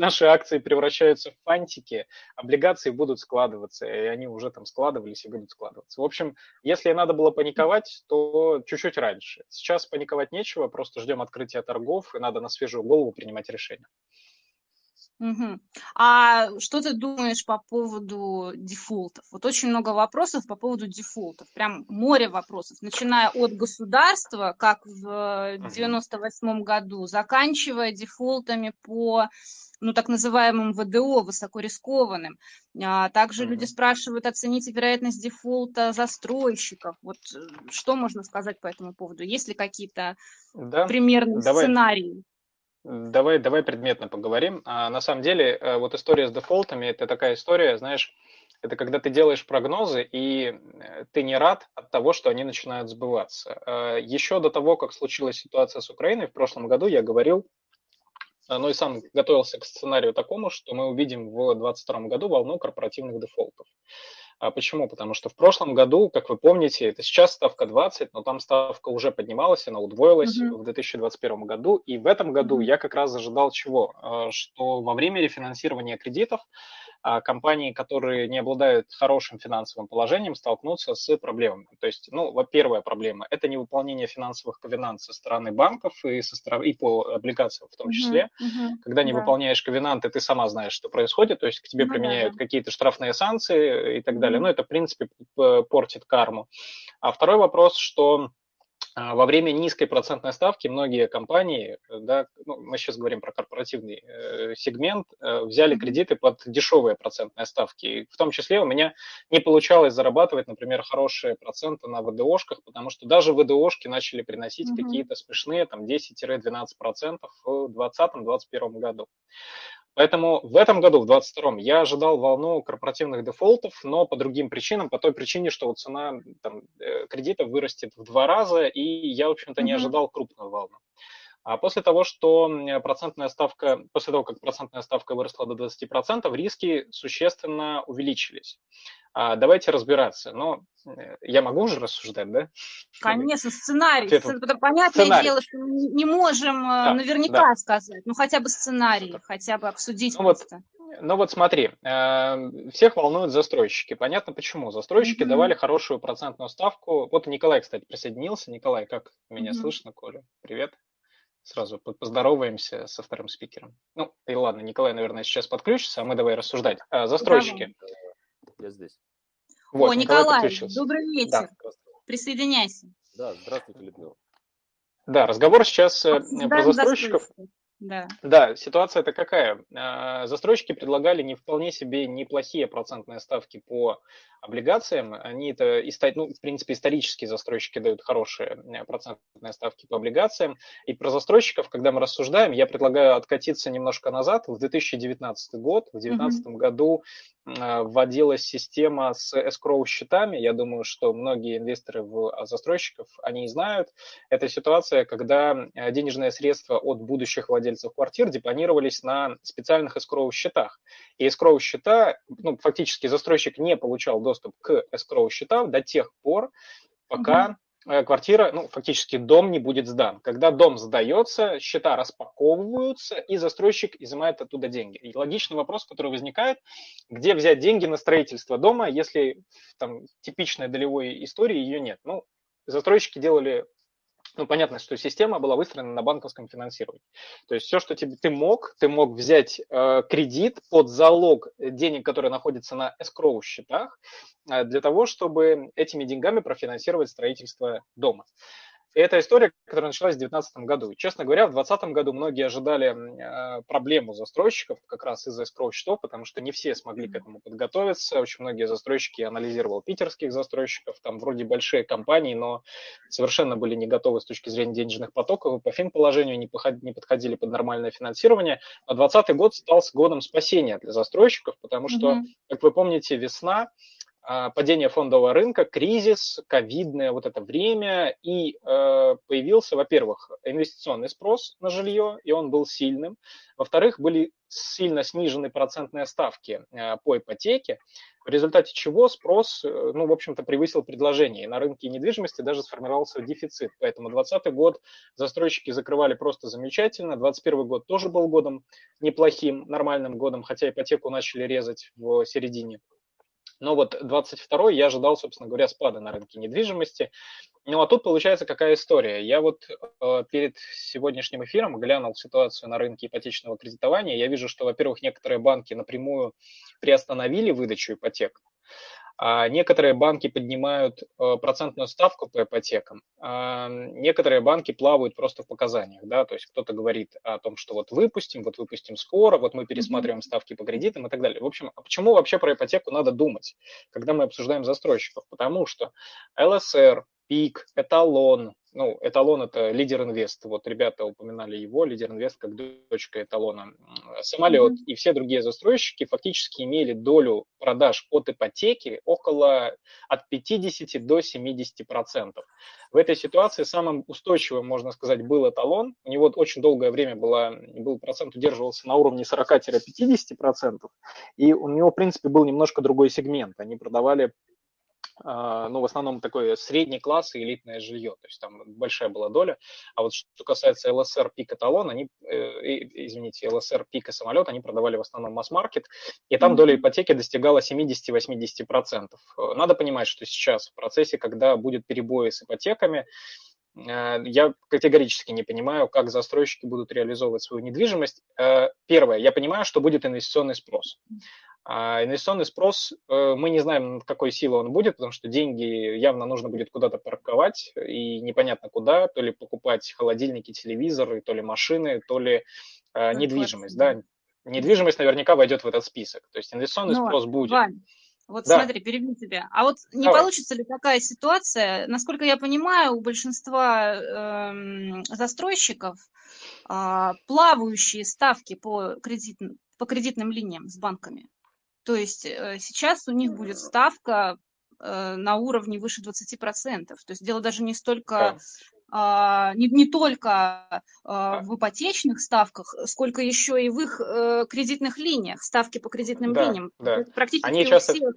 наши акции превращаются в фантики, облигации будут складываться, и они уже там складывались и будут складываться. В общем, если надо было паниковать, то чуть-чуть раньше. Сейчас паниковать нечего, просто ждем открытия торгов, и надо на свежую голову принимать решения. Угу. А что ты думаешь по поводу дефолтов? Вот очень много вопросов по поводу дефолтов, прям море вопросов, начиная от государства, как в 98 году, заканчивая дефолтами по ну, так называемым ВДО, высокорискованным. А также mm-hmm. люди спрашивают, оцените вероятность дефолта застройщиков. Вот э, что можно сказать по этому поводу? Есть ли какие-то да? примерные Давай. сценарии? Давай, давай предметно поговорим. А, на самом деле, э, вот история с дефолтами – это такая история, знаешь, это когда ты делаешь прогнозы, и э, ты не рад от того, что они начинают сбываться. Еще до того, как случилась ситуация с Украиной в прошлом году, я говорил, ну и сам готовился к сценарию такому, что мы увидим в 2022 году волну корпоративных дефолтов. А почему? Потому что в прошлом году, как вы помните, это сейчас ставка 20, но там ставка уже поднималась, она удвоилась mm-hmm. в 2021 году. И в этом году mm-hmm. я как раз ожидал чего? А, что во время рефинансирования кредитов а компании, которые не обладают хорошим финансовым положением, столкнутся с проблемами. То есть, ну, первая проблема – это невыполнение финансовых ковенант со стороны банков и, со стороны, и по облигациям в том числе. Uh-huh, uh-huh, Когда не да. выполняешь ковенанты, ты сама знаешь, что происходит, то есть к тебе uh-huh, применяют да. какие-то штрафные санкции и так далее. Uh-huh. Ну, это, в принципе, портит карму. А второй вопрос, что а, во время низкой процентной ставки многие компании, да, ну, мы сейчас говорим про корпоративный э, сегмент, э, взяли кредиты под дешевые процентные ставки. В том числе у меня не получалось зарабатывать, например, хорошие проценты на ВДОшках, потому что даже ВДОшки начали приносить mm-hmm. какие-то смешные там 10-12% в 2020-2021 году. Поэтому в этом году, в 2022, я ожидал волну корпоративных дефолтов, но по другим причинам, по той причине, что вот цена там, э, кредитов вырастет в два раза, и я, в общем-то, не ожидал крупную волну. А после того, что процентная ставка, после того, как процентная ставка выросла до 20%, риски существенно увеличились. А, давайте разбираться. Но э, я могу уже рассуждать, да? Конечно, сценарий. Это понятное сценарий. дело, что мы не можем э, да, наверняка да. сказать. Ну, хотя бы сценарий, хотя бы обсудить ну, просто. Вот, ну вот смотри, э, всех волнуют застройщики. Понятно почему. Застройщики mm-hmm. давали хорошую процентную ставку. Вот Николай, кстати, присоединился. Николай, как меня mm-hmm. слышно, Коля? Привет. Сразу поздороваемся со вторым спикером. Ну, и ладно, Николай, наверное, сейчас подключится, а мы давай рассуждать. А, застройщики. Я здесь. Вот, О, Николай, Николай добрый вечер. Да, Присоединяйся. Да, здравствуйте, Людмила. Да, разговор сейчас э, про застройщиков. Да. да, ситуация-то какая? А, застройщики предлагали не вполне себе неплохие процентные ставки по облигациям. Они это, ну, в принципе, исторические застройщики дают хорошие э, процентные ставки по облигациям. И про застройщиков, когда мы рассуждаем, я предлагаю откатиться немножко назад. В 2019 год, в 2019 mm-hmm. году вводилась система с escrow счетами. Я думаю, что многие инвесторы в а, застройщиков, они знают. Это ситуация, когда э, денежные средства от будущих владельцев квартир депонировались на специальных escrow счетах. И escrow счета, ну, фактически застройщик не получал доступ к escrow счетам до тех пор, пока mm-hmm квартира, ну, фактически дом не будет сдан. Когда дом сдается, счета распаковываются, и застройщик изымает оттуда деньги. И логичный вопрос, который возникает, где взять деньги на строительство дома, если там типичной долевой истории ее нет. Ну, застройщики делали ну, понятно, что система была выстроена на банковском финансировании. То есть все, что тебе, ты мог, ты мог взять э, кредит под залог денег, которые находятся на escrow счетах, э, для того, чтобы этими деньгами профинансировать строительство дома. И это история, которая началась в 2019 году. И, честно говоря, в 2020 году многие ожидали э, проблему застройщиков как раз из-за скроу-счетов, потому что не все смогли к этому подготовиться. Очень многие застройщики, анализировал питерских застройщиков, там вроде большие компании, но совершенно были не готовы с точки зрения денежных потоков, и по финположению не, подходили под нормальное финансирование. А 2020 год стал годом спасения для застройщиков, потому что, mm-hmm. как вы помните, весна падение фондового рынка, кризис, ковидное вот это время, и э, появился, во-первых, инвестиционный спрос на жилье, и он был сильным. Во-вторых, были сильно снижены процентные ставки э, по ипотеке, в результате чего спрос, э, ну, в общем-то, превысил предложение. И на рынке недвижимости даже сформировался дефицит. Поэтому 2020 год застройщики закрывали просто замечательно. 2021 год тоже был годом неплохим, нормальным годом, хотя ипотеку начали резать в середине но вот 22 я ожидал, собственно говоря, спада на рынке недвижимости. Ну а тут получается какая история. Я вот э, перед сегодняшним эфиром глянул ситуацию на рынке ипотечного кредитования. Я вижу, что, во-первых, некоторые банки напрямую приостановили выдачу ипотек. А некоторые банки поднимают э, процентную ставку по ипотекам, а некоторые банки плавают просто в показаниях, да, то есть кто-то говорит о том, что вот выпустим, вот выпустим скоро, вот мы пересматриваем ставки по кредитам и так далее. В общем, а почему вообще про ипотеку надо думать, когда мы обсуждаем застройщиков? Потому что ЛСР, ПИК, Эталон, ну, эталон это лидер инвест, вот ребята упоминали его, лидер инвест как дочка эталона, самолет mm-hmm. и все другие застройщики фактически имели долю продаж от ипотеки около от 50 до 70 процентов. В этой ситуации самым устойчивым, можно сказать, был эталон. У него очень долгое время было, был процент удерживался на уровне 40-50 процентов, и у него, в принципе, был немножко другой сегмент. Они продавали ну, в основном такой средний класс и элитное жилье, то есть там большая была доля. А вот что касается ЛСР, пик, эталон, они, э, извините, ЛСР, пик и самолет, они продавали в основном масс-маркет, и там доля ипотеки достигала 70-80%. Надо понимать, что сейчас в процессе, когда будет перебои с ипотеками, э, я категорически не понимаю, как застройщики будут реализовывать свою недвижимость. Э, первое, я понимаю, что будет инвестиционный спрос. А инвестиционный спрос, э, мы не знаем, какой силы он будет, потому что деньги явно нужно будет куда-то парковать, и непонятно куда, то ли покупать холодильники, телевизоры, то ли машины, то ли э, недвижимость. Да? Недвижимость наверняка войдет в этот список. То есть инвестиционный ну, спрос будет. Вань, вот да. смотри, перебью тебя. А вот не Давай. получится ли такая ситуация, насколько я понимаю, у большинства э, застройщиков э, плавающие ставки по, кредит, по кредитным линиям с банками. То есть э, сейчас у них будет ставка э, на уровне выше 20%. То есть дело даже не столько а, не, не только а, в ипотечных ставках, сколько еще и в их э, кредитных линиях, ставки по кредитным да, линиям. Да. Практически Они часто всех,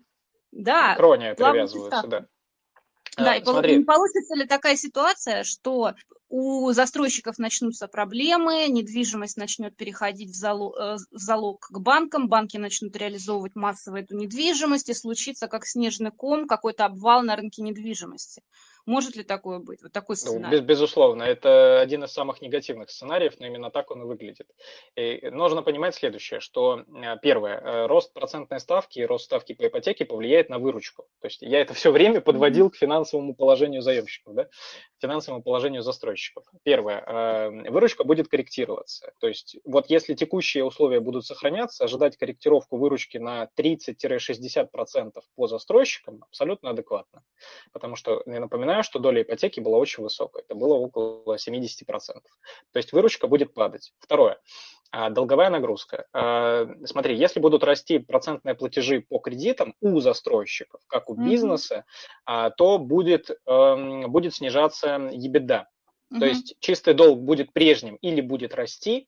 да, кроне привязываются, да. Да, и Смотри. не получится ли такая ситуация, что у застройщиков начнутся проблемы, недвижимость начнет переходить в залог, э, в залог к банкам, банки начнут реализовывать массово эту недвижимость, и случится как снежный ком какой-то обвал на рынке недвижимости. Может ли такое быть? Вот такой ну, сценарий. Без, безусловно, это один из самых негативных сценариев, но именно так он и выглядит. И нужно понимать следующее, что э, первое, э, рост процентной ставки и рост ставки по ипотеке повлияет на выручку. То есть я это все время подводил к финансовому положению заемщиков, да? финансовому положению застройщиков. Первое, э, выручка будет корректироваться. То есть вот если текущие условия будут сохраняться, ожидать корректировку выручки на 30-60% по застройщикам абсолютно адекватно. Потому что, я напоминаю, напоминаю, что доля ипотеки была очень высокой, это было около 70%. То есть выручка будет падать. Второе. А, долговая нагрузка. А, смотри, если будут расти процентные платежи по кредитам у застройщиков, как у бизнеса, mm-hmm. то будет, эм, будет снижаться EBITDA. Mm-hmm. То есть чистый долг будет прежним или будет расти,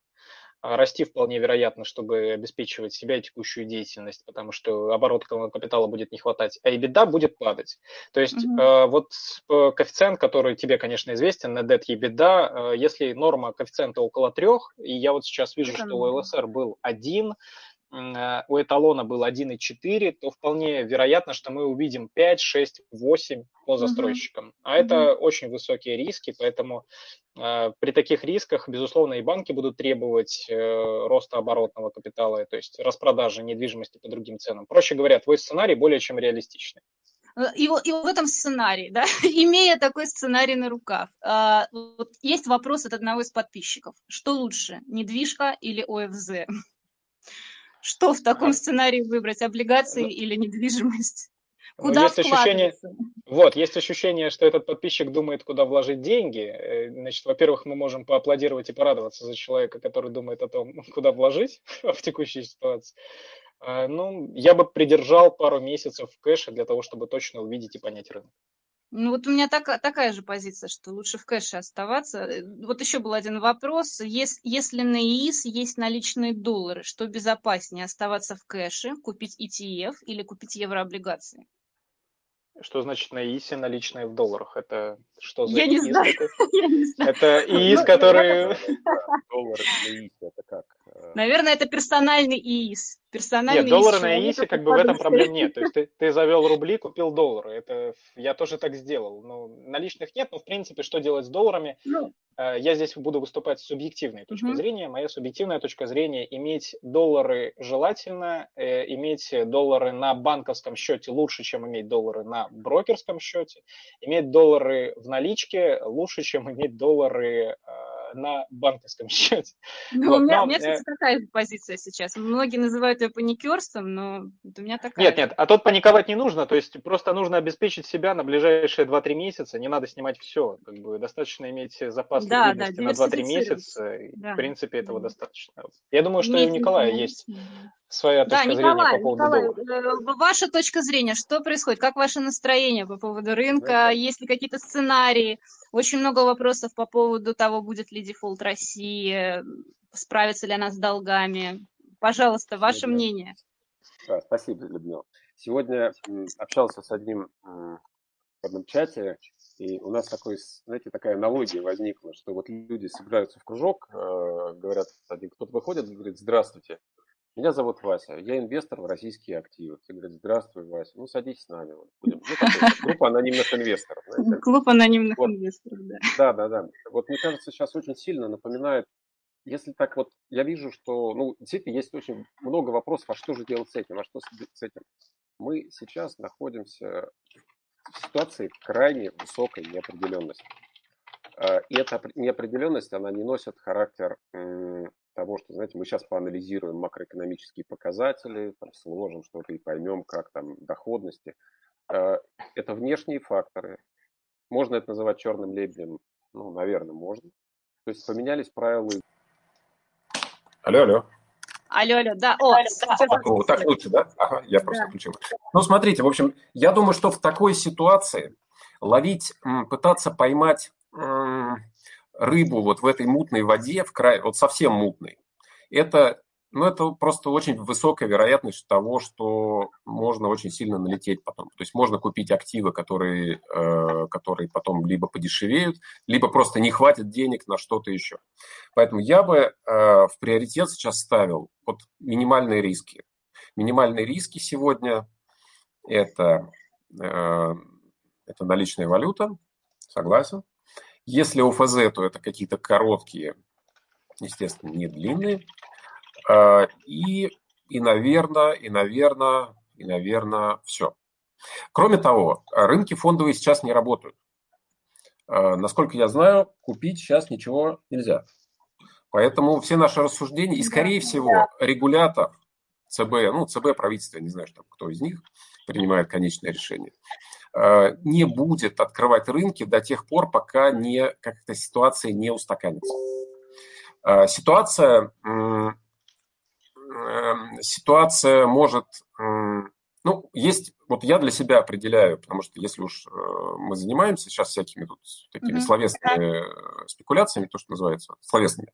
расти вполне вероятно, чтобы обеспечивать себя и текущую деятельность, потому что оборотного капитала будет не хватать, а EBITDA будет падать. То есть mm-hmm. э, вот коэффициент, который тебе, конечно, известен, на debt EBITDA, э, если норма коэффициента около трех, и я вот сейчас вижу, что у ЛСР был один, Э, у эталона был 1,4, то вполне вероятно, что мы увидим 5, 6, 8 по застройщикам. Uh-huh. А это uh-huh. очень высокие риски, поэтому э, при таких рисках, безусловно, и банки будут требовать э, роста оборотного капитала, то есть распродажи недвижимости по другим ценам. Проще говоря, твой сценарий более чем реалистичный. Э, и, и в этом сценарии, да, имея такой сценарий на руках, э, вот есть вопрос от одного из подписчиков. Что лучше, недвижка или ОФЗ? Что в таком сценарии выбрать, облигации ну, или недвижимость? Ну, куда есть ощущение, вот, есть ощущение, что этот подписчик думает, куда вложить деньги. Э, значит, во-первых, мы можем поаплодировать и порадоваться за человека, который думает о том, куда вложить в текущей ситуации. А, ну, я бы придержал пару месяцев в кэше для того, чтобы точно увидеть и понять рынок. Ну вот у меня так, такая же позиция, что лучше в кэше оставаться. Э, вот еще был один вопрос. Если, если на ИИС есть наличные доллары, что безопаснее, оставаться в кэше, купить ETF или купить еврооблигации? Что значит на ИИСе наличные в долларах? Это что за Я не знаю. Я не знаю. Это ИИС, который... Доллар на ИИСе, это как? Э, Наверное, это персональный ИИС. Персональный нет, доллары на ИИСе как бы в этом проблем нет. То есть ты, ты завел рубли, купил доллары. Это я тоже так сделал. Но наличных нет, но в принципе, что делать с долларами? Ну, э, я здесь буду выступать с субъективной точки угу. зрения. Моя субъективная точка зрения – иметь доллары желательно, э, иметь доллары на банковском счете лучше, чем иметь доллары на брокерском счете, иметь доллары в наличке лучше, чем иметь доллары на банковском счете. Ну, вот, у, меня, но, у меня, кстати, э... такая позиция сейчас. Многие называют ее паникерством, но у меня такая. Нет, нет, а тут паниковать не нужно, то есть просто нужно обеспечить себя на ближайшие 2-3 месяца, не надо снимать все, как бы достаточно иметь запас да, ликвидности да, на 2-3 месяца, да. в принципе этого да. достаточно. Я думаю, что и у Николая есть своя точка да, Николай, зрения по поводу Николай, доллара. Э, ваша точка зрения, что происходит? Как ваше настроение по поводу рынка? Есть ли какие-то сценарии? Очень много вопросов по поводу того, будет ли дефолт России, справится ли она с долгами. Пожалуйста, ваше Сегодня... мнение. Да, спасибо, Людмила. Сегодня общался с одним в одном чате, и у нас такой, знаете, такая аналогия возникла, что вот люди собираются в кружок, э, говорят, один кто-то выходит говорит, здравствуйте, меня зовут Вася, я инвестор в российские активы. Все говорят, здравствуй, Вася, ну садись с нами. Вот, будем. Ну, такой, группа анонимных инвесторов. Знаете? Клуб анонимных вот. инвесторов, да. Да, да, да. Вот мне кажется, сейчас очень сильно напоминает, если так вот, я вижу, что, ну, действительно, есть очень много вопросов, а что же делать с этим, а что с этим. Мы сейчас находимся в ситуации крайне высокой неопределенности. А, и эта неопределенность, она не носит характер того, что, знаете, мы сейчас поанализируем макроэкономические показатели, там, сложим что-то и поймем, как там доходности. Э, это внешние факторы. Можно это называть черным лебедем? Ну, наверное, можно. То есть поменялись правила. Алло, алло. Алло, алло, да. О, алло, да. О, так лучше, да? Ага, я просто да. включил. Ну, смотрите, в общем, я думаю, что в такой ситуации ловить, пытаться поймать рыбу вот в этой мутной воде, в край, вот совсем мутной, это, ну, это просто очень высокая вероятность того, что можно очень сильно налететь потом. То есть можно купить активы, которые, э, которые потом либо подешевеют, либо просто не хватит денег на что-то еще. Поэтому я бы э, в приоритет сейчас ставил вот минимальные риски. Минимальные риски сегодня это, э, это наличная валюта, согласен. Если ОФЗ, то это какие-то короткие, естественно, не длинные. А, и, и, наверное, и, наверное, и, наверное, все. Кроме того, рынки фондовые сейчас не работают. А, насколько я знаю, купить сейчас ничего нельзя. Поэтому все наши рассуждения, и, скорее всего, регулятор ЦБ, ну, ЦБ правительство, не знаю, там, кто из них принимает конечное решение, не будет открывать рынки до тех пор, пока не, как-то ситуация не устаканится. Э, ситуация, эм, ситуация может, ну, есть, вот я для себя определяю, потому что если уж э, мы занимаемся сейчас всякими тут такими mm-hmm. словесными спекуляциями, то, что называется, словесными,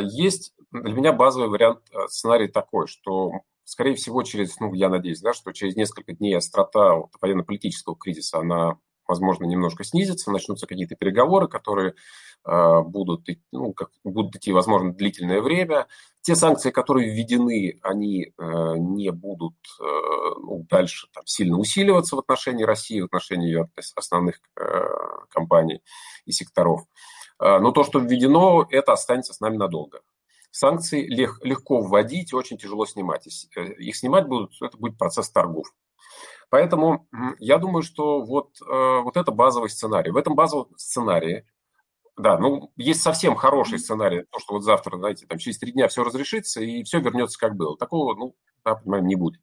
есть для меня базовый вариант, сценарий такой, что скорее всего, через, ну, я надеюсь, да, что через несколько дней острота вот, военно-политического кризиса, она, возможно, немножко снизится, начнутся какие-то переговоры, которые э, будут, ну, как, будут идти, возможно, длительное время. Те санкции, которые введены, они э, не будут э, ну, дальше там, сильно усиливаться в отношении России, в отношении ее основных э, компаний и секторов. Э, но то, что введено, это останется с нами надолго. Санкции лег, легко вводить очень тяжело снимать. Э, их снимать будут, это будет процесс торгов. Поэтому я думаю, что вот, э, вот это базовый сценарий. В этом базовом сценарии, да, ну, есть совсем хороший сценарий, то, что вот завтра, знаете, там через три дня все разрешится и все вернется как было. Такого, ну, да, понимаем, не будет.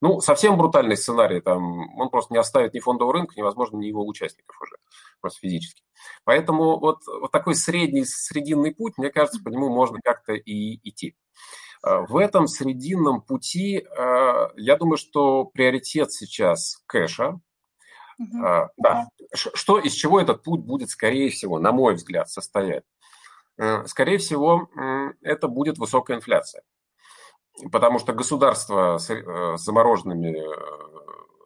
Ну, совсем брутальный сценарий, там, он просто не оставит ни фондового рынка, ни, возможно, ни его участников уже, просто физически. Поэтому вот, вот такой средний, срединный путь, мне кажется, по нему можно как-то и идти. В этом срединном пути, я думаю, что приоритет сейчас кэша. Uh-huh. Да. Что, из чего этот путь будет, скорее всего, на мой взгляд, состоять? Скорее всего, это будет высокая инфляция. Потому что государство с замороженными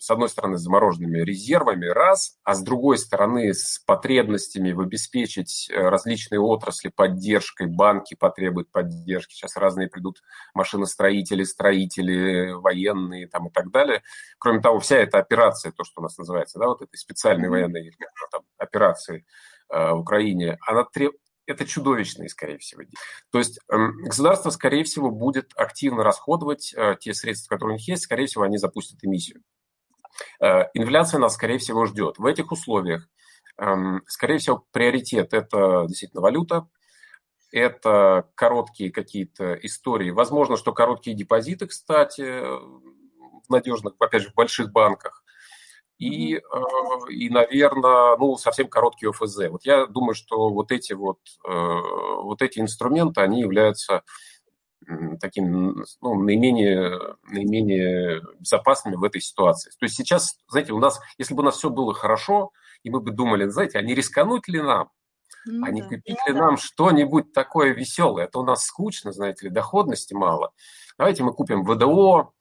с одной стороны, с замороженными резервами, раз, а с другой стороны, с потребностями в обеспечить э, различные отрасли поддержкой, банки потребуют поддержки, сейчас разные придут машиностроители, строители, военные там, и так далее. Кроме того, вся эта операция, то, что у нас называется, да, вот этой специальной военной там, операции э, в Украине, она требует это чудовищные, скорее всего. То есть эм, государство, скорее всего, будет активно расходовать э, те средства, которые у них есть, скорее всего, они запустят эмиссию. Э, инфляция нас, скорее всего, ждет. В этих условиях, эм, скорее всего, приоритет – это действительно валюта, это короткие какие-то истории. Возможно, что короткие депозиты, кстати, в надежных, опять же, в больших банках. И, э, и, наверное, ну, совсем короткий ОФЗ. Вот я думаю, что вот эти вот, э, вот эти инструменты, они являются таким ну, наименее, наименее безопасными в этой ситуации. То есть сейчас, знаете, у нас, если бы у нас все было хорошо, и мы бы думали, знаете, а не рискануть ли нам, ну, а не да. купить ли нам что-нибудь такое веселое, это у нас скучно, знаете ли, доходности мало. Давайте мы купим ВДО,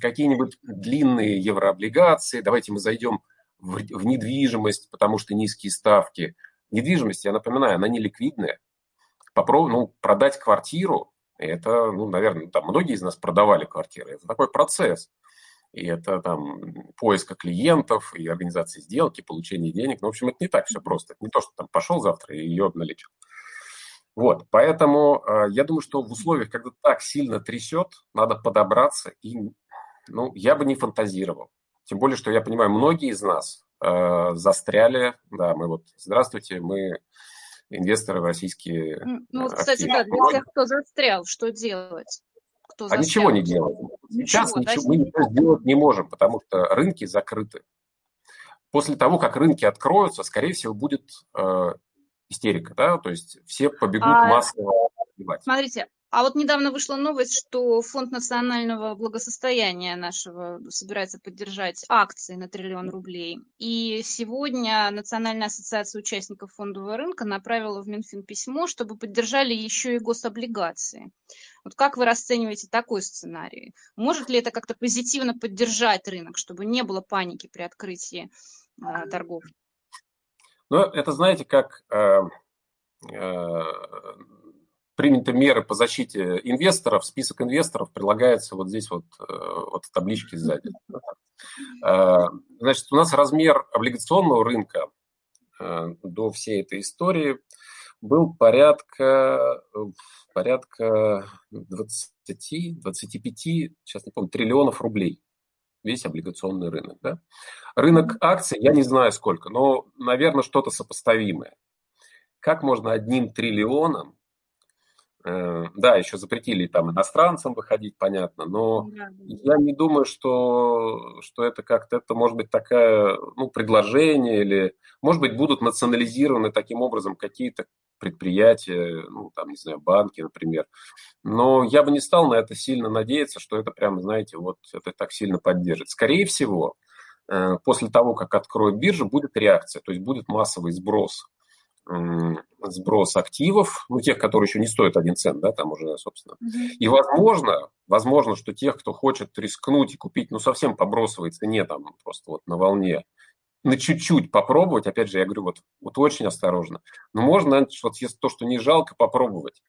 какие-нибудь длинные еврооблигации, давайте мы зайдем в, в недвижимость, потому что низкие ставки. Недвижимость, я напоминаю, она не ликвидная. Попробуй, ну, продать квартиру это, ну, наверное, там многие из нас продавали квартиры. Это такой процесс. И это там поиска клиентов и организации сделки, получения денег. Ну, в общем, это не так все просто. Это не то, что там пошел завтра и ее обналичил. Вот, поэтому э, я думаю, что в условиях, когда так сильно трясет, надо подобраться и, ну, я бы не фантазировал. Тем более, что я понимаю, многие из нас э, застряли, да, мы вот, здравствуйте, мы инвесторы российские. Ну, вот, кстати, да, для тех, кто застрял, что делать? Кто а ничего не делать. Сейчас ничего, ничего, мы ничего сделать не можем, потому что рынки закрыты. После того, как рынки откроются, скорее всего, будет э, истерика, да, то есть все побегут а, массово. Смотрите, а вот недавно вышла новость, что Фонд национального благосостояния нашего собирается поддержать акции на триллион рублей. И сегодня Национальная ассоциация участников фондового рынка направила в Минфин письмо, чтобы поддержали еще и гособлигации. Вот как вы расцениваете такой сценарий? Может ли это как-то позитивно поддержать рынок, чтобы не было паники при открытии э, торгов? Ну, это, знаете, как э, э, приняты меры по защите инвесторов, список инвесторов прилагается вот здесь вот, э, вот в табличке сзади. Э, значит, у нас размер облигационного рынка э, до всей этой истории был порядка, порядка 20, 25, сейчас не помню, триллионов рублей. Весь облигационный рынок. Да? Рынок акций, я не знаю сколько, но, наверное, что-то сопоставимое. Как можно одним триллионом да, еще запретили там иностранцам выходить, понятно, но да. я не думаю, что, что это как-то, это может быть такая, ну, предложение или, может быть, будут национализированы таким образом какие-то предприятия, ну, там, не знаю, банки, например. Но я бы не стал на это сильно надеяться, что это прямо, знаете, вот это так сильно поддержит. Скорее всего, э, после того, как откроют биржу, будет реакция, то есть будет массовый сброс сброс активов, ну, тех, которые еще не стоят один цент, да, там уже, собственно. Mm-hmm. И, возможно, возможно, что тех, кто хочет рискнуть и купить, ну, совсем по бросовой цене, там, просто вот на волне, на чуть-чуть попробовать, опять же, я говорю, вот, вот очень осторожно, но можно, вот если то, что не жалко, попробовать.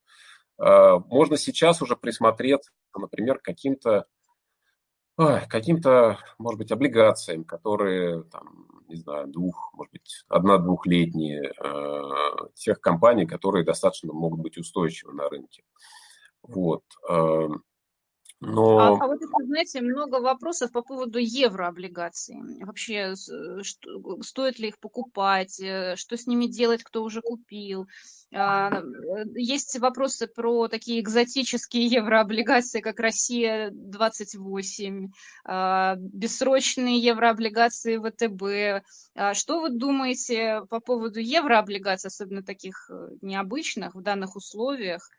А, можно сейчас уже присмотреться, например, каким-то каким-то, может быть, облигациям, которые, там, не знаю, двух, может быть, одна-двухлетние, э, тех компаний, которые достаточно могут быть устойчивы на рынке. Вот. Э, но... А, а вот это, знаете, много вопросов по поводу еврооблигаций. Вообще, что, стоит ли их покупать, э, что с ними делать, кто уже купил. А, э, есть вопросы про такие экзотические еврооблигации, как Россия-28, а, бессрочные еврооблигации ВТБ. А что вы думаете по поводу еврооблигаций, особенно таких э, необычных в данных условиях?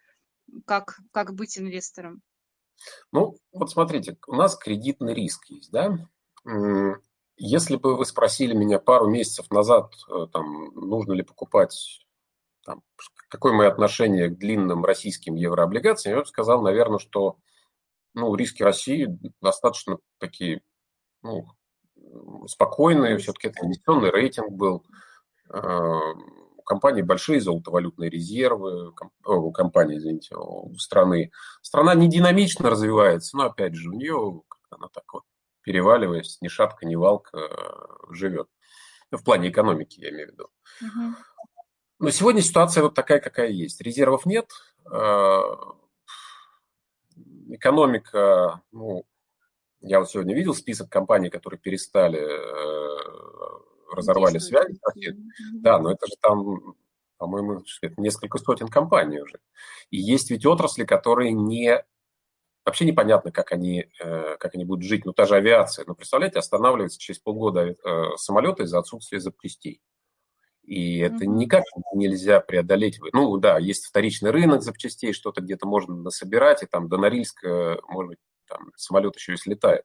как, как быть инвестором? Ну, вот смотрите, у нас кредитный риск есть, да? Если бы вы спросили меня пару месяцев назад, э, там, нужно ли покупать, там, какое мое отношение к длинным российским еврооблигациям, я бы сказал, наверное, что ну, риски России достаточно такие ну, спокойные, все-таки это инвестиционный рейтинг был, э, компании большие золотовалютные резервы, у компании, извините, у страны. Страна не динамично развивается, но опять же у нее она так вот переваливаясь, ни шатка, ни валка э, живет. Ну, в плане экономики, я имею в виду. Угу. Но сегодня ситуация вот такая, какая есть. Резервов нет. Э, экономика, ну, я вот сегодня видел список компаний, которые перестали, э, разорвали связи. Да, но это же там, по-моему, несколько сотен компаний уже. И есть ведь отрасли, которые не Вообще непонятно, как они, э, как они будут жить. Ну, та же авиация. Ну, представляете, останавливается через полгода э, самолеты из-за отсутствия запчастей. И это никак нельзя преодолеть. Ну, да, есть вторичный рынок запчастей, что-то где-то можно насобирать, и там до Норильска, может быть, там самолет еще и слетает.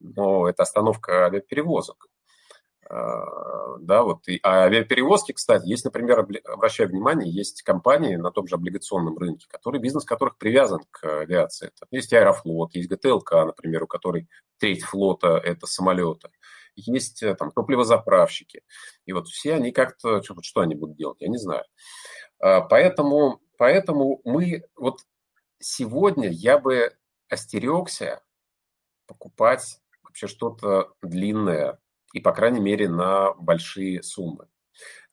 Но это остановка авиаперевозок. А, да, вот. И, а авиаперевозки, кстати, есть, например, обращаю внимание, есть компании на том же облигационном рынке, которые, бизнес которых привязан к авиации. Есть Аэрофлот, есть ГТЛК, например, у которой треть флота – это самолеты. Есть э, там топливозаправщики. И вот все они как-то, что, что они будут делать, я не знаю. А, поэтому, поэтому мы вот сегодня я бы остерегся покупать вообще что-то длинное, и, по крайней мере, на большие суммы.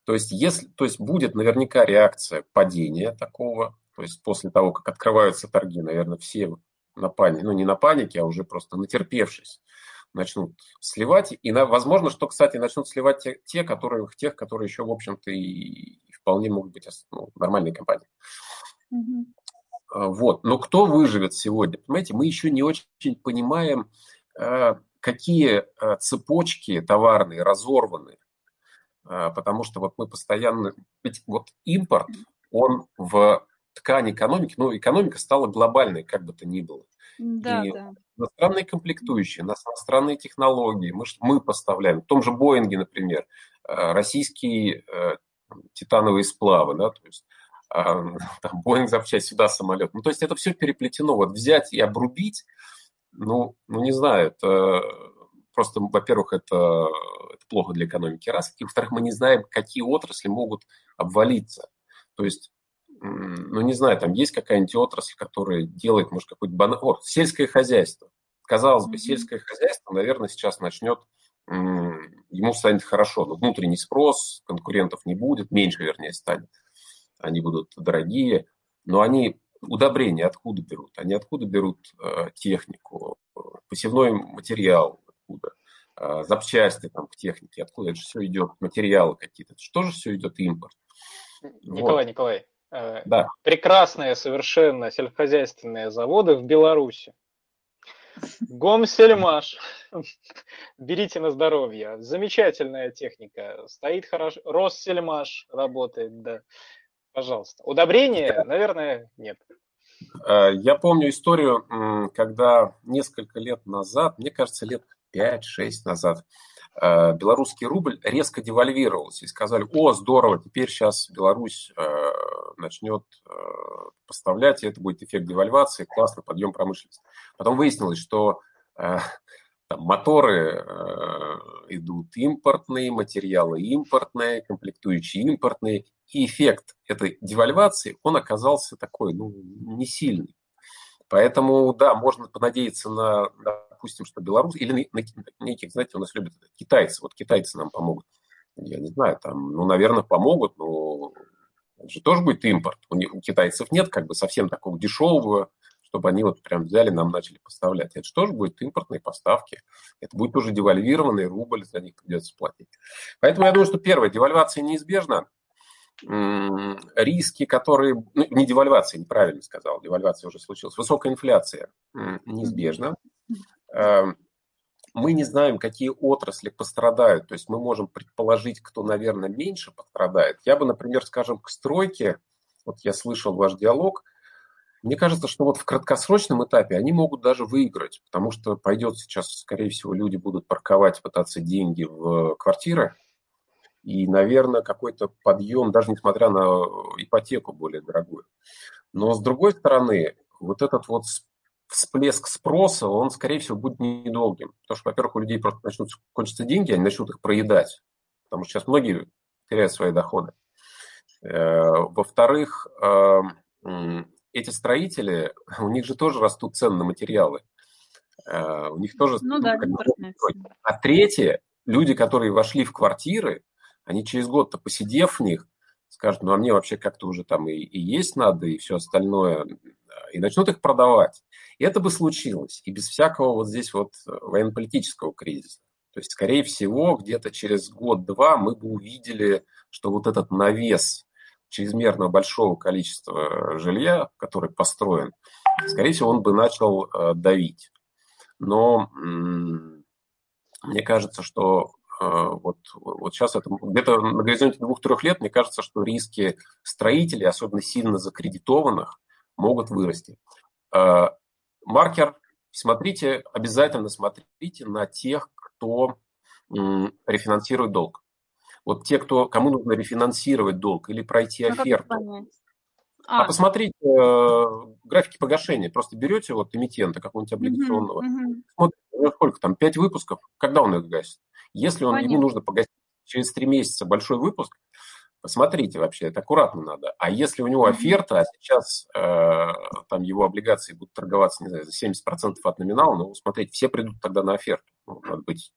То есть, если, то есть будет наверняка реакция падения такого, то есть после того, как открываются торги, наверное, все на панике, ну не на панике, а уже просто натерпевшись, начнут сливать. И на, возможно, что, кстати, начнут сливать те, те которые, тех, которые еще, в общем-то, и, и вполне могут быть ну, нормальные компании. Mm-hmm. Вот. Но кто выживет сегодня? Понимаете, мы еще не очень понимаем, а, какие э, цепочки товарные разорваны, э, потому что вот мы постоянно, ведь вот импорт, он в ткани экономики, ну, экономика стала глобальной, как бы то ни было. Да, и да. иностранные комплектующие, иностранные технологии, мы, мы поставляем. В том же Боинге, например, э, российские титановые сплавы, да, то есть там, Боинг запчасть, сюда самолет. Ну, то есть это все переплетено. Вот взять и обрубить, ну, ну не знаю, это просто, во-первых, это, это плохо для экономики, раз, и, во-вторых, мы не знаем, какие отрасли могут обвалиться. То есть, ну, не знаю, там есть какая-нибудь отрасль, которая делает, может, какой-то банан... О, сельское хозяйство. Казалось бы, сельское хозяйство, наверное, сейчас начнет, ему станет хорошо, но внутренний спрос, конкурентов не будет, меньше, вернее, станет. Они будут дорогие, но они удобрения откуда берут? Они откуда берут э, технику, посевной материал, откуда? Э, запчасти там к технике, откуда это же все идет, материалы какие-то, это что же все идет импорт. Николай, вот. Николай, э, да. прекрасные совершенно сельскохозяйственные заводы в Беларуси. Гомсельмаш. Берите на здоровье. Замечательная техника. Стоит хорошо. Россельмаш работает, да. Пожалуйста. Удобрения, наверное, нет. Э, я помню историю, когда несколько лет назад, мне кажется, лет 5-6 назад, э, белорусский рубль резко девальвировался и сказали, о, здорово, теперь сейчас Беларусь э, начнет поставлять, и это будет эффект девальвации, классно, подъем промышленности. Потом выяснилось, что там моторы э, идут импортные, материалы импортные, комплектующие импортные. И эффект этой девальвации, он оказался такой, ну, не сильный. Поэтому, да, можно понадеяться на, допустим, что Беларусь, или на, на неких, знаете, у нас любят китайцы, вот китайцы нам помогут. Я не знаю, там, ну, наверное, помогут, но это же тоже будет импорт. У, у китайцев нет как бы совсем такого дешевого чтобы они вот прям взяли, нам начали поставлять. Это же тоже будет импортные поставки. Это будет уже девальвированный рубль, за них придется платить. Поэтому я думаю, что первое, девальвация неизбежна. Риски, которые... Ну, не девальвация, неправильно сказал, девальвация уже случилась. Высокая инфляция неизбежна. Эм, мы не знаем, какие отрасли пострадают. То есть мы можем предположить, кто, наверное, меньше пострадает. Я бы, например, скажем, к стройке, вот я слышал ваш диалог, мне кажется, что вот в краткосрочном этапе они могут даже выиграть, потому что пойдет сейчас, скорее всего, люди будут парковать, пытаться деньги в квартиры, и, наверное, какой-то подъем, даже несмотря на ипотеку более дорогую. Но, с другой стороны, вот этот вот всплеск спроса, он, скорее всего, будет недолгим. Потому что, во-первых, у людей просто начнут кончиться деньги, они начнут их проедать. Потому что сейчас многие теряют свои доходы. Э, во-вторых, эм, эти строители, у них же тоже растут цены на материалы. Э, у них тоже... Ну да, А третье, люди, которые вошли в квартиры, они через год-то посидев в них, скажут, ну а мне вообще как-то уже там и, и есть надо, и все остальное, и начнут их продавать. И это бы случилось, и без всякого вот здесь вот военно-политического кризиса. То есть, скорее всего, где-то через год-два мы бы увидели, что вот этот навес чрезмерно большого количества жилья, который построен, скорее всего, он бы начал э, давить. Но мне кажется, что э, вот, вот сейчас это где-то на горизонте двух-трех лет, мне кажется, что риски строителей, особенно сильно закредитованных, могут вырасти. Э, маркер, смотрите, обязательно смотрите на тех, кто рефинансирует долг. Вот те, кто, кому нужно рефинансировать долг или пройти ну, оферту. А, а посмотрите э, графики погашения. Просто берете вот эмитента какого-нибудь облигационного, угу, угу. смотрите, сколько там, пять выпусков, когда он их гасит. Если он, ему нужно погасить через три месяца большой выпуск, посмотрите вообще, это аккуратно надо. А если у него оферта, а сейчас э, там его облигации будут торговаться, не знаю, за 70% от номинала, ну, смотрите, все придут тогда на оферту. Ну, надо быть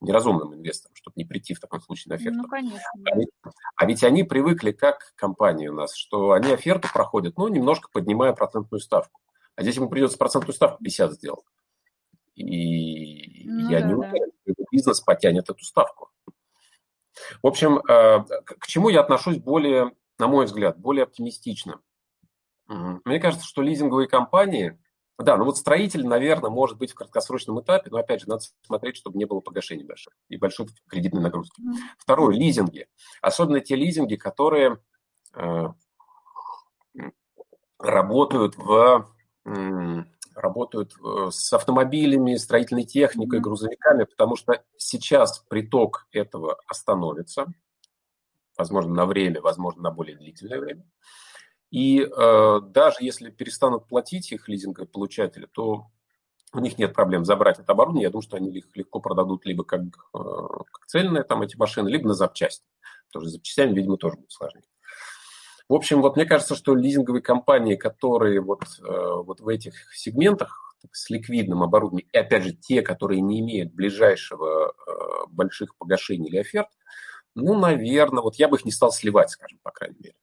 неразумным инвестором, чтобы не прийти в таком случае на оферту. Ну, конечно. А ведь, а ведь они привыкли, как компании у нас, что они оферту проходят, ну, немножко поднимая процентную ставку. А здесь ему придется процентную ставку 50 сделать. И ну, я да, не уверен, да. что бизнес потянет эту ставку. В общем, э, к чему я отношусь более, на мой взгляд, более оптимистично. Мне кажется, что лизинговые компании – да, ну вот строитель, наверное, может быть в краткосрочном этапе, но опять же, надо смотреть, чтобы не было погашений больших и большой кредитной нагрузки. Второе, лизинги. Особенно те лизинги, которые э, работают в работают э, с автомобилями, строительной техникой, mm-hmm. грузовиками, потому что сейчас приток этого остановится, возможно, на время, возможно, на более длительное время. И э, даже если перестанут платить их лизингополучатели, то у них нет проблем забрать это оборудование. Я думаю, что они их легко продадут либо как, э, как цельные там эти машины, либо на запчасти. Тоже с запчастями, видимо, тоже будет сложнее. В общем, вот мне кажется, что лизинговые компании, которые вот, э, вот в этих сегментах с ликвидным оборудованием, и опять же те, которые не имеют ближайшего э, больших погашений или оферт, ну, наверное, вот я бы их не стал сливать, скажем, по крайней мере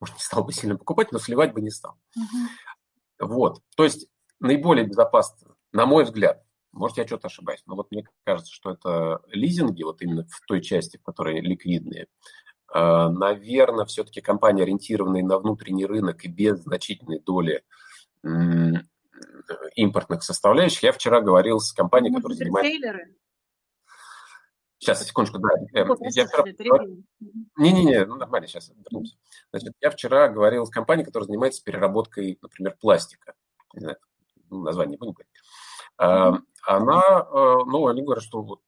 может, не стал бы сильно покупать, но сливать бы не стал. Угу. Вот. То есть наиболее безопасно, на мой взгляд, может, я что-то ошибаюсь, но вот мне кажется, что это лизинги, вот именно в той части, в которой ликвидные, э, наверное, все-таки компании, ориентированные на внутренний рынок и без значительной доли импортных составляющих. Я вчера говорил с компанией, Может, которая занимается... Трейлеры? Сейчас, секундочку, да. Я вчера... Не-не-не, ну нормально, сейчас вернемся. Значит, я вчера говорил с компанией, которая занимается переработкой, например, пластика. Не знаю, ну, название не будем говорить. А, она, э, ну, они говорят, что вот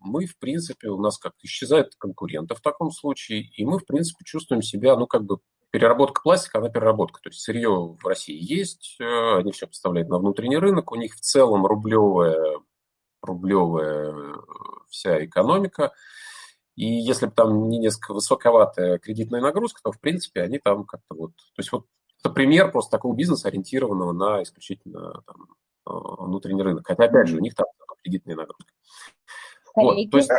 мы, в принципе, у нас как исчезает конкуренты в таком случае, и мы, в принципе, чувствуем себя, ну, как бы переработка пластика, она переработка. То есть сырье в России есть, э, они все поставляют на внутренний рынок, у них в целом рублевая рублевая э, вся экономика. И если бы там не несколько высоковатая кредитная нагрузка, то, в принципе, они там как-то вот... То есть вот это пример просто такого бизнеса, ориентированного на исключительно там, э, внутренний рынок. Хотя, опять же, у них там кредитная нагрузка. Коллеги, вот, то есть...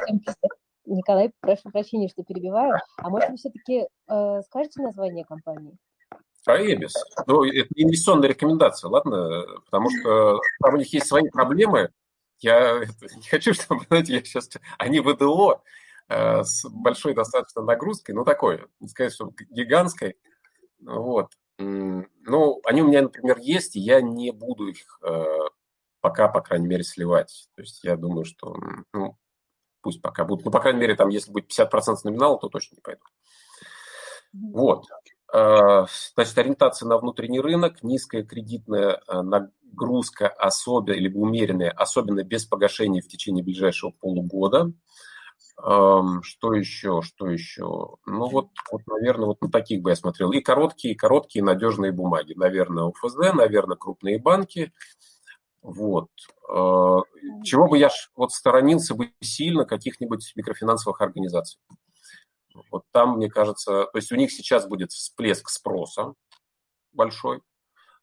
Николай, прошу прощения, что перебиваю. А может, вы все-таки э, скажете название компании? Аэбис. Ну, это инвестиционная рекомендация, ладно? Потому что там у них есть свои проблемы, я не хочу, чтобы, знаете, я сейчас... Они ВДО э, с большой достаточно нагрузкой, ну, такой, не сказать, что гигантской. Вот. Ну, они у меня, например, есть, и я не буду их э, пока, по крайней мере, сливать. То есть я думаю, что, ну, пусть пока будут. Ну, по крайней мере, там, если будет 50% номинала, то точно не пойду. Вот. значит, ориентация на внутренний рынок, низкая кредитная нагрузка особенно или умеренная, особенно без погашения в течение ближайшего полугода. Что еще, что еще? Ну вот, вот, наверное, вот на таких бы я смотрел. И короткие, короткие надежные бумаги. Наверное, УФЗ, наверное, крупные банки. Вот. А, чего бы я вот сторонился бы сильно каких-нибудь микрофинансовых организаций. Вот там, мне кажется, то есть у них сейчас будет всплеск спроса большой,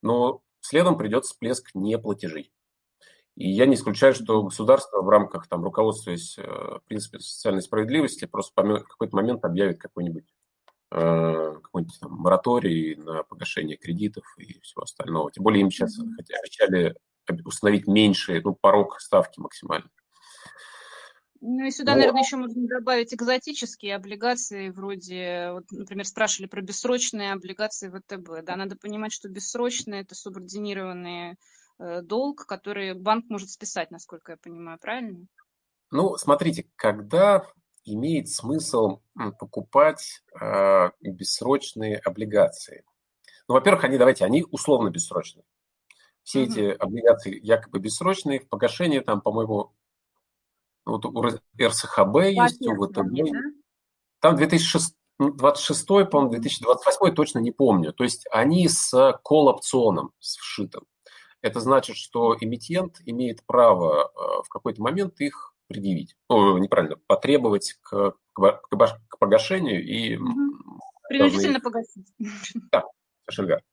но следом придет всплеск неплатежей. И я не исключаю, что государство в рамках, там, руководствуясь э, принципе социальной справедливости, просто в какой-то момент объявит какой-нибудь э, какой-нибудь там мораторий на погашение кредитов и всего остального. Тем более им сейчас хотя обещали установить меньший ну, порог ставки максимально. Ну и сюда, Но... наверное, еще можно добавить экзотические облигации, вроде, вот, например, спрашивали про бессрочные облигации ВТБ. Да, надо понимать, что бессрочные – это субординированные Э, долг, который банк может списать, насколько я понимаю, правильно? Ну, смотрите, когда имеет смысл покупать э, бессрочные облигации? Ну, во-первых, они, давайте, они условно бессрочные. Все угу. эти облигации якобы бессрочные, в погашении там, по-моему, вот у РСХБ есть, у ВТБ. Да? Там 2006, 26, по-моему, 2028 точно не помню. То есть они с колл-опционом сшитым. Это значит, что эмитент имеет право э, в какой-то момент их предъявить. Ну, неправильно, потребовать к, к, к погашению и... Принудительно должны... погасить. Да, совершенно верно.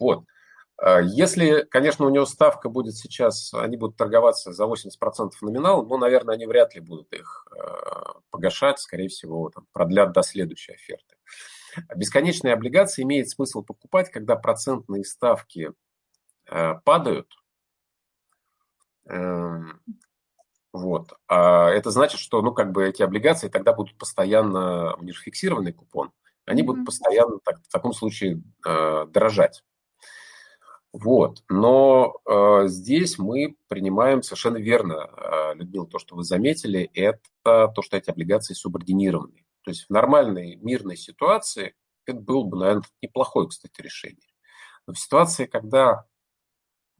Вот. А если, конечно, у него ставка будет сейчас, они будут торговаться за 80% номинал, но, наверное, они вряд ли будут их э, погашать, скорее всего, там, продлят до следующей оферты. Бесконечные облигации имеет смысл покупать, когда процентные ставки падают. Эм, вот. А это значит, что, ну, как бы эти облигации тогда будут постоянно, у них фиксированный купон, они mm-hmm. будут постоянно так, в таком случае дорожать. Вот. Но э, здесь мы принимаем совершенно верно, э, Людмила, то, что вы заметили, это то, что эти облигации субординированы. То есть в нормальной мирной ситуации это было бы, наверное, неплохое, кстати, решение. Но в ситуации, когда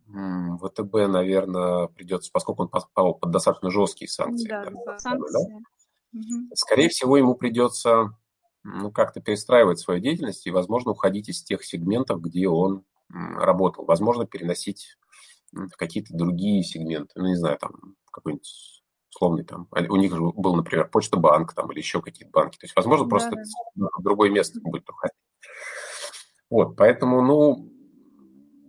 ВТБ, наверное, придется, поскольку он попал под достаточно жесткие санкции. Да, да, санкции. Да? Угу. Скорее всего, ему придется ну, как-то перестраивать свою деятельность и, возможно, уходить из тех сегментов, где он работал. Возможно, переносить в какие-то другие сегменты. Ну, не знаю, там какой-нибудь условный там. У них же был, например, Почта Банк там или еще какие-то банки. То есть, возможно, просто да. в другое место будет уходить. Вот, поэтому, ну,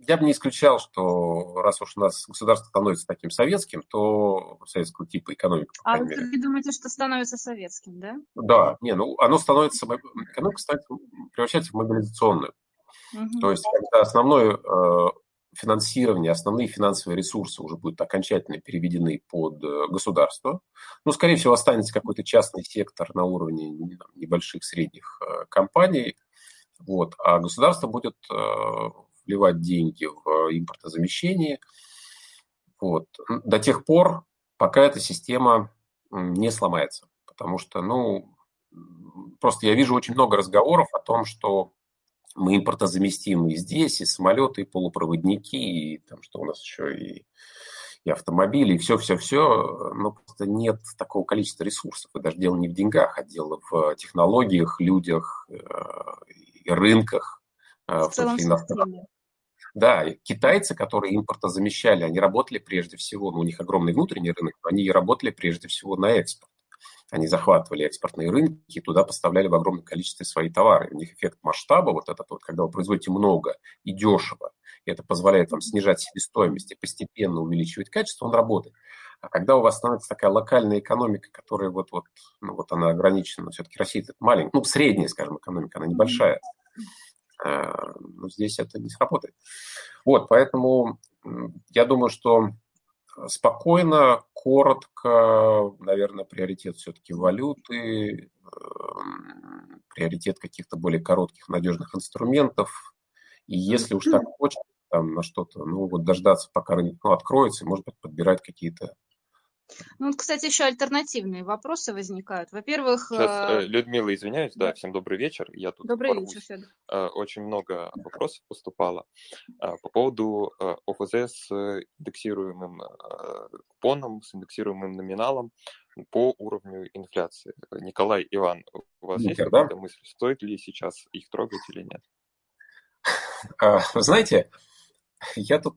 я бы не исключал, что раз уж у нас государство становится таким советским, то советского типа экономика. А вы мере. думаете, что становится советским, да? Да, не, ну оно становится, экономика кстати, превращается в мобилизационную. Угу. То есть, когда основное э, финансирование, основные финансовые ресурсы уже будут окончательно переведены под э, государство, ну, скорее всего, останется какой-то частный сектор на уровне небольших, средних э, компаний, вот, а государство будет вливать деньги в импортозамещение вот, до тех пор, пока эта система не сломается. Потому что, ну, просто я вижу очень много разговоров о том, что мы импортозаместим и здесь, и самолеты, и полупроводники, и там, что у нас еще и, и автомобили, и все-все-все, но просто нет такого количества ресурсов. И даже дело не в деньгах, а дело в технологиях, людях э, и рынках, э, в, в числе иностранных. Да, китайцы, которые импортозамещали, они работали прежде всего, ну, у них огромный внутренний рынок, но они работали прежде всего на экспорт. Они захватывали экспортные рынки и туда поставляли в огромном количестве свои товары. У них эффект масштаба, вот этот вот, когда вы производите много и дешево, и это позволяет вам снижать себестоимость и постепенно увеличивать качество, он работает. А когда у вас становится такая локальная экономика, которая вот, вот, ну, вот она ограничена, все-таки Россия это маленькая, ну, средняя, скажем, экономика, она небольшая, Э, но здесь это не сработает. Вот, поэтому я думаю, что спокойно, коротко, наверное, приоритет все-таки валюты, эм, приоритет каких-то более коротких, надежных инструментов. И если уж так хочется там, на что-то, ну вот дождаться, пока рынок ну, откроется, может быть, подбирать какие-то Ну, вот, кстати, еще альтернативные вопросы возникают. Во-первых... Сейчас, э, Людмила, извиняюсь, да, всем добрый вечер. Я тут Добрый ворвусь. вечер, Федор. Очень много вопросов поступало по поводу ОФЗ с индексируемым купоном, с индексируемым номиналом по уровню инфляции. Николай, Иван, у вас Никер, есть какая-то мысль, стоит ли сейчас их трогать или нет? А, вы знаете, я тут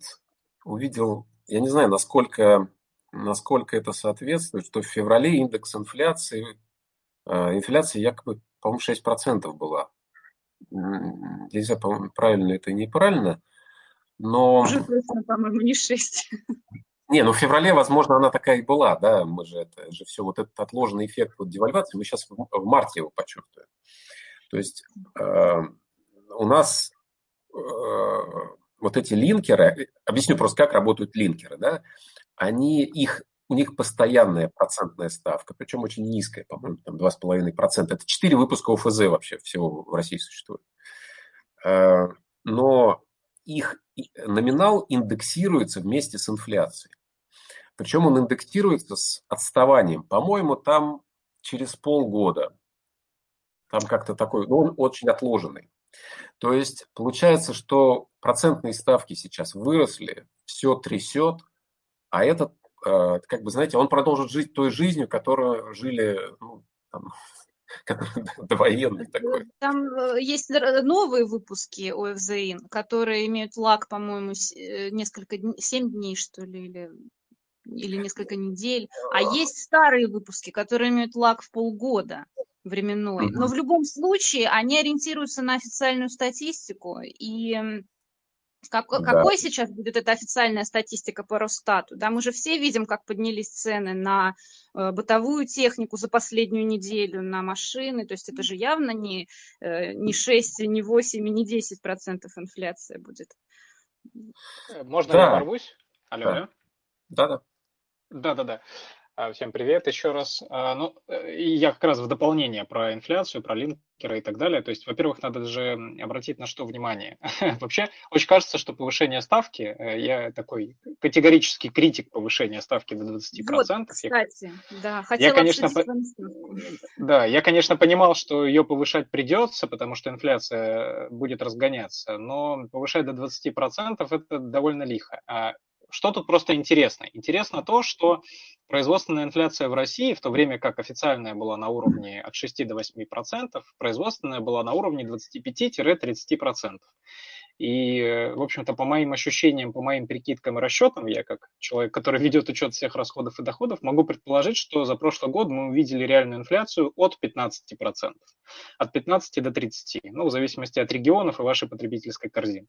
увидел, я не знаю, насколько, насколько это соответствует, что в феврале индекс инфляции, а, инфляция якобы, по-моему, 6% была. Нельзя, по-моему, правильно это неправильно, но... Уже точно, по-моему, не 6. Не, ну в феврале, возможно, она такая и была, да, мы же это же все, вот этот отложенный эффект вот девальвации, мы сейчас в, в марте его почувствуем. То есть э, у нас э, вот эти линкеры, объясню просто, как работают линкеры, да, они, их, у них постоянная процентная ставка, причем очень низкая, по-моему, там 2,5%. Это 4 выпуска ОФЗ вообще всего в России существует. Э, но их номинал индексируется вместе с инфляцией. Причем он индексируется с отставанием. По-моему, там через полгода. Там как-то такой, ну, он очень отложенный. То есть получается, что процентные ставки сейчас выросли, все трясет, а этот, э, как бы, знаете, он продолжит жить той жизнью, которую жили ну, там, довоенный такой. Там э, есть новые выпуски ОФЗИН, которые имеют лак, по-моему, э, несколько, 7 дней, что ли, или или несколько недель, а есть старые выпуски, которые имеют лаг в полгода временной. Но в любом случае они ориентируются на официальную статистику. И как, да. какой сейчас будет эта официальная статистика по Росстату? Да, мы же все видим, как поднялись цены на э, бытовую технику за последнюю неделю, на машины. То есть это же явно не, э, не 6, не 8, не 10 процентов инфляция будет. Можно да. я ворвусь? Алло, да. Да, да. Да-да-да. А, всем привет еще раз. А, ну, э, я как раз в дополнение про инфляцию, про линкеры и так далее. То есть, во-первых, надо же обратить на что внимание. Вообще, очень кажется, что повышение ставки, э, я такой категорический критик повышения ставки до 20%. Вот, кстати, да, хотела я, конечно, по... Да, я, конечно, понимал, что ее повышать придется, потому что инфляция будет разгоняться, но повышать до 20% это довольно лихо. Что тут просто интересно? Интересно то, что производственная инфляция в России, в то время как официальная была на уровне от 6 до 8%, процентов, производственная была на уровне 25-30%. И, в общем-то, по моим ощущениям, по моим прикидкам и расчетам, я как человек, который ведет учет всех расходов и доходов, могу предположить, что за прошлый год мы увидели реальную инфляцию от 15%, от 15 до 30, ну, в зависимости от регионов и вашей потребительской корзины.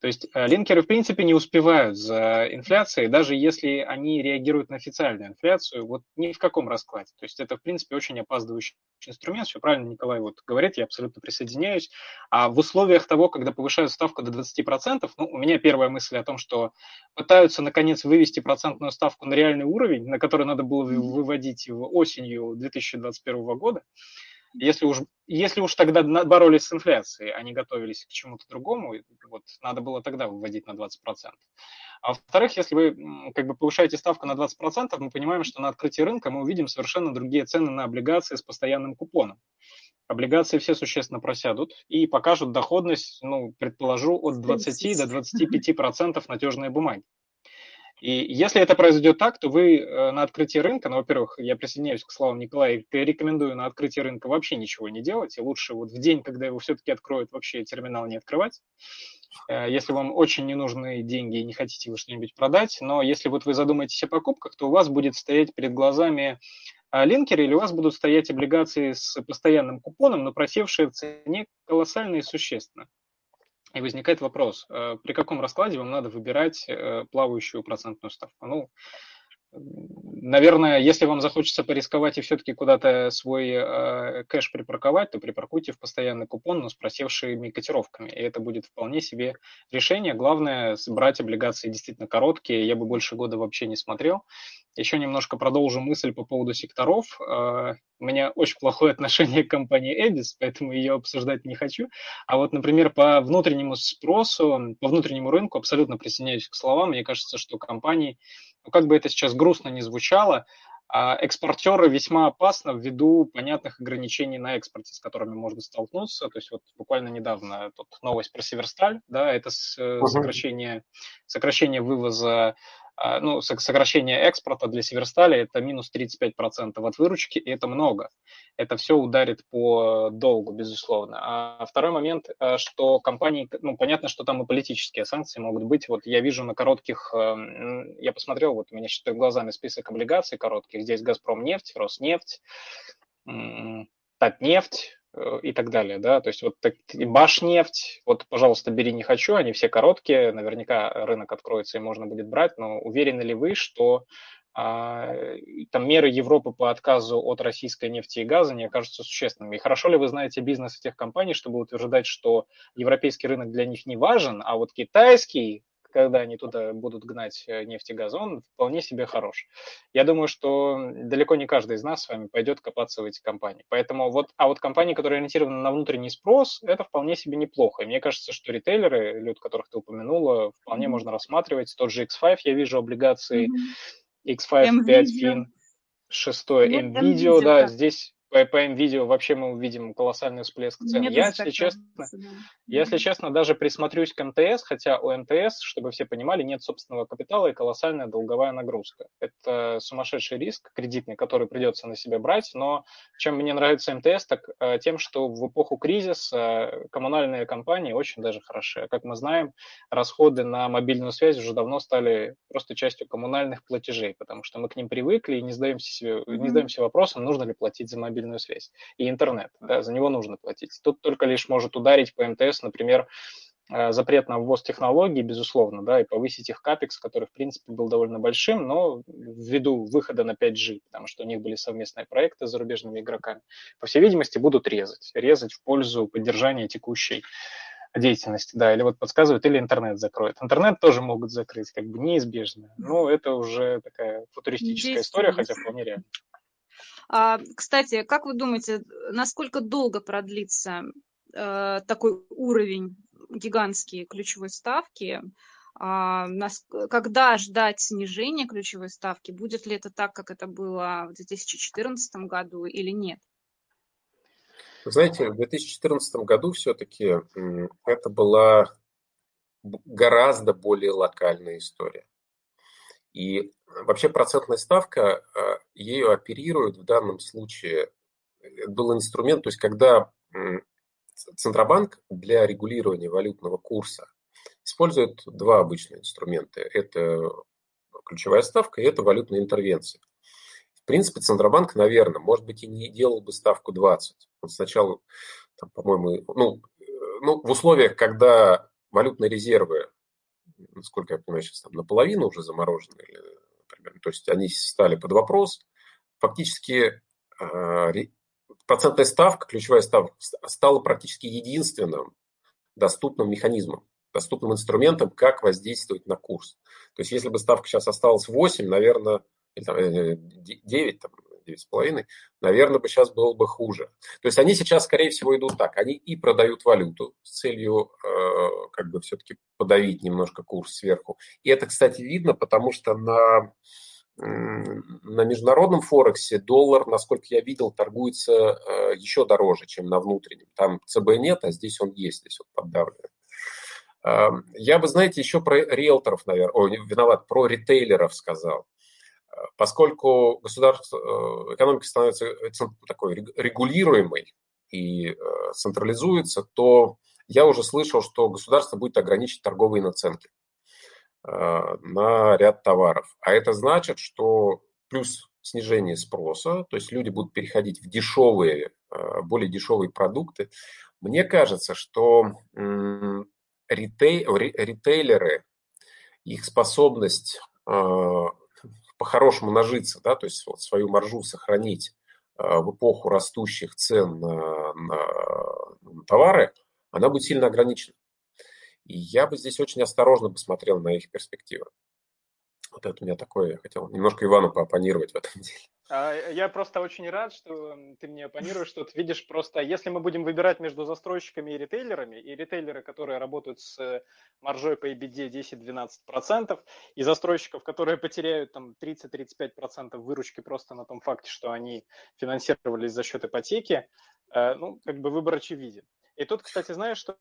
То есть э, линкеры, в принципе, не успевают за инфляцией, даже если они реагируют на официальную инфляцию, вот ни в каком раскладе. То есть это, в принципе, очень опаздывающий инструмент. Все правильно Николай вот говорит, я абсолютно присоединяюсь. А в условиях того, когда повышают ставку до 20%, ну, у меня первая мысль о том, что пытаются, наконец, вывести процентную ставку на реальный уровень, на который надо было выводить осенью 2021 года. Если уж, если уж тогда боролись с инфляцией, а не готовились к чему-то другому, вот, надо было тогда выводить на 20%. А во-вторых, если вы как бы повышаете ставку на 20%, мы понимаем, что на открытии рынка мы увидим совершенно другие цены на облигации с постоянным купоном. Облигации все существенно просядут и покажут доходность, ну, предположу, от 20 до 25% надежной бумаги. И если это произойдет так, то вы э, на открытии рынка, ну, во-первых, я присоединяюсь к словам Николая, рекомендую на открытии рынка вообще ничего не делать, и лучше вот в день, когда его все-таки откроют, вообще терминал не открывать, э, если вам очень не нужны деньги и не хотите вы что-нибудь продать, но если вот вы задумаетесь о покупках, то у вас будет стоять перед глазами а, линкеры или у вас будут стоять облигации с постоянным купоном, но просевшие в цене колоссально и существенно. И возникает вопрос, э, при каком раскладе вам надо выбирать э, плавающую процентную ставку? Ну, Наверное, если вам захочется порисковать и все-таки куда-то свой э, кэш припарковать, то припаркуйте в постоянный купон, но с просевшими котировками. И это будет вполне себе решение. Главное, брать облигации действительно короткие. Я бы больше года вообще не смотрел. Еще немножко продолжу мысль по поводу секторов. У меня очень плохое отношение к компании Эбис, поэтому ее обсуждать не хочу. А вот, например, по внутреннему спросу, по внутреннему рынку абсолютно присоединяюсь к словам. Мне кажется, что компании, ну, как бы это сейчас грустно не звучало, а экспортеры весьма опасны ввиду понятных ограничений на экспорте, с которыми можно столкнуться. То есть вот буквально недавно тут новость про Северсталь, да, это сокращение, сокращение вывоза ну, сокращение экспорта для Северстали это минус 35% от выручки, и это много. Это все ударит по долгу, безусловно. А второй момент, э, что компании, ну, понятно, что там и политические санкции могут быть. Вот я вижу на коротких, эм, я посмотрел, вот у меня перед глазами список облигаций коротких. Здесь Газпром нефть, Роснефть, Татнефть, Э, и так далее, да, то есть вот так, Башнефть, вот, пожалуйста, бери не хочу, они все короткие, наверняка рынок откроется и можно будет брать, но уверены ли вы, что а, там меры Европы по отказу от российской нефти и газа не окажутся существенными. И хорошо ли вы знаете бизнес этих компаний, чтобы утверждать, что европейский рынок для них не важен, а вот китайский когда они туда будут гнать э, нефть и газ, он вполне себе хорош. Я думаю, что далеко не каждый из нас с вами пойдет копаться в эти компании. Поэтому вот, а вот компании, которые ориентированы на внутренний спрос, это вполне себе неплохо. И мне кажется, что ритейлеры, люди, которых ты упомянула, вполне mm-hmm. можно рассматривать. Тот же X5, я вижу облигации, mm-hmm. X5, 5 Fin, 6 NVIDIA, да, здесь по, видео вообще мы увидим колоссальный всплеск цен. Нет я, если честно, да. если честно, даже присмотрюсь к МТС, хотя у МТС, чтобы все понимали, нет собственного капитала и колоссальная долговая нагрузка. Это сумасшедший риск кредитный, который придется на себя брать, но чем мне нравится МТС, так э, тем, что в эпоху кризиса коммунальные компании очень даже хороши. Как мы знаем, расходы на мобильную связь уже давно стали просто частью коммунальных платежей, потому что мы к ним привыкли и не задаемся себе, mm-hmm. не задаемся вопросом, нужно ли платить за мобильную мобильную связь и интернет. Да, за него нужно платить. Тут только лишь может ударить по МТС, например, э, запрет на ввоз технологий, безусловно, да, и повысить их капекс, который, в принципе, был довольно большим, но ввиду выхода на 5G, потому что у них были совместные проекты с зарубежными игроками, по всей видимости, будут резать. Резать в пользу поддержания текущей деятельности, да, или вот подсказывают, или интернет закроют. Интернет тоже могут закрыть, как бы неизбежно. Но это уже такая футуристическая история, хотя вполне реально. А, кстати, как вы думаете, насколько долго продлится э, такой уровень гигантские ключевой ставки? А, когда ждать снижения ключевой ставки? Будет ли это так, как это было в 2014 году или нет? знаете, в 2014 году все-таки это была гораздо более локальная история. И вообще процентная ставка, а, ею оперируют в данном случае, это был инструмент, то есть когда Центробанк для регулирования валютного курса использует два обычных инструмента. Это ключевая ставка и это валютная интервенция. В принципе, Центробанк, наверное, может быть, и не делал бы ставку 20. Он сначала, по-моему, ну, э, ну, в условиях, когда валютные резервы насколько я понимаю, сейчас там наполовину уже заморожены, например, то есть они стали под вопрос. Фактически а, процентная ставка, ключевая ставка, стала практически единственным доступным механизмом, доступным инструментом, как воздействовать на курс. То есть если бы ставка сейчас осталась 8, наверное, или там, 9, э, там, 9,5, наверное, бы сейчас было бы хуже. То есть они сейчас, скорее всего, идут так. Они и продают валюту с целью э, как бы все-таки подавить немножко курс сверху. И это, кстати, видно, потому что на на международном Форексе доллар, насколько я видел, торгуется э, еще дороже, чем на внутреннем. Там ЦБ нет, а здесь он есть, здесь он поддавливает. Эм, я бы, знаете, еще про риэлторов, наверное, о, виноват, про ритейлеров сказал поскольку государство, э, экономика становится э, такой регулируемой и э, централизуется, то я уже слышал, что государство будет ограничить торговые наценки на ряд товаров. А это значит, что плюс снижение спроса, то есть люди будут переходить в дешевые, более дешевые продукты. Мне кажется, что ритей, ритейлеры, их способность по-хорошему нажиться, да, то есть вот свою маржу сохранить а, в эпоху растущих цен на, на, на товары, она будет сильно ограничена. И я бы здесь очень осторожно посмотрел на их перспективы. Вот это у меня такое, я хотел немножко Ивану поопонировать в этом деле. А, я просто очень рад, что ты мне оппонируешь, что ты видишь просто, если мы будем выбирать между застройщиками и ритейлерами, и ритейлеры, которые работают с маржой по EBD 10-12%, и застройщиков, которые потеряют там 30-35% выручки просто на том факте, что они финансировались за счет ипотеки, э, ну, как бы выбор очевиден. И тут, кстати, знаешь, что,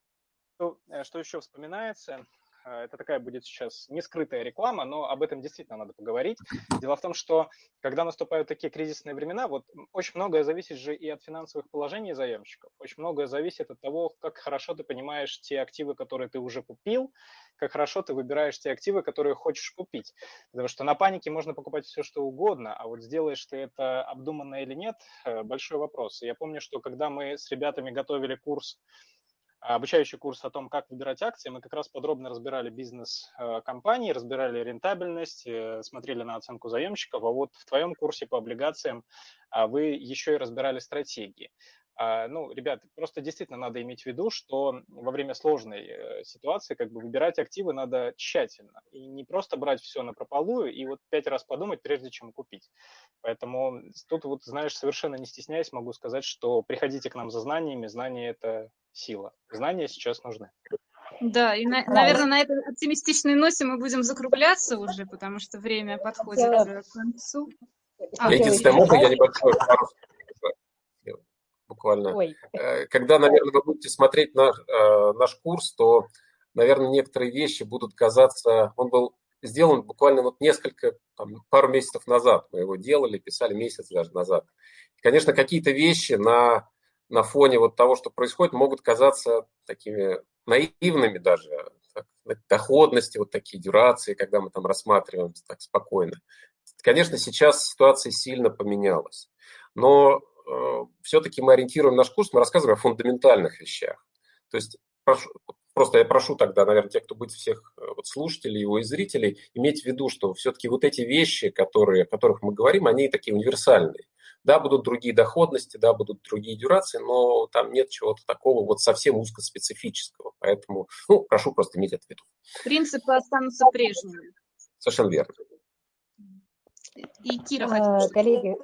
что еще вспоминается? Э, это такая будет сейчас не скрытая реклама, но об этом действительно надо поговорить. Дело в том, что когда наступают такие кризисные времена, вот очень многое зависит же и от финансовых положений заемщиков, очень многое зависит от того, как хорошо ты понимаешь те активы, которые ты уже купил, как хорошо ты выбираешь те активы, которые хочешь купить. Потому что на панике можно покупать все, что угодно, а вот сделаешь ты это обдуманно или нет, э, большой вопрос. Я помню, что когда мы с ребятами готовили курс обучающий курс о том, как выбирать акции. Мы как раз подробно разбирали бизнес э, компании, разбирали рентабельность, э, смотрели на оценку заемщиков. А вот в твоем курсе по облигациям а, вы еще и разбирали стратегии. А, ну, ребят, просто действительно надо иметь в виду, что во время сложной э, ситуации как бы выбирать активы надо тщательно. И не просто брать все на прополую и вот пять раз подумать, прежде чем купить. Поэтому тут вот, знаешь, совершенно не стесняясь, могу сказать, что приходите к нам за знаниями. Знания – это сила. Знания сейчас нужны. Да, и, на, наверное, на этой оптимистичной ноте мы будем закругляться уже, потому что время подходит к концу. А, Единственное, можно я небольшой пару буквально. Ой. Э, когда, наверное, вы будете смотреть наш, э, наш курс, то, наверное, некоторые вещи будут казаться... Он был сделан буквально вот несколько, там, пару месяцев назад. Мы его делали, писали месяц даже назад. И, конечно, какие-то вещи на, на фоне вот того, что происходит, могут казаться такими наивными даже. Так, доходности, вот такие дюрации, когда мы там рассматриваем так спокойно. Конечно, сейчас ситуация сильно поменялась. Но все-таки мы ориентируем наш курс, мы рассказываем о фундаментальных вещах. То есть прошу, просто я прошу тогда, наверное, тех, кто будет всех э, вот, слушателей его и зрителей, иметь в виду, что все-таки вот эти вещи, которые, о которых мы говорим, они такие универсальные. Да, будут другие доходности, да, будут другие дюрации, но там нет чего-то такого вот совсем узкоспецифического. Поэтому, ну, прошу просто иметь это в виду. Принципы останутся прежними. Совершенно верно. И Кира а, Коллеги,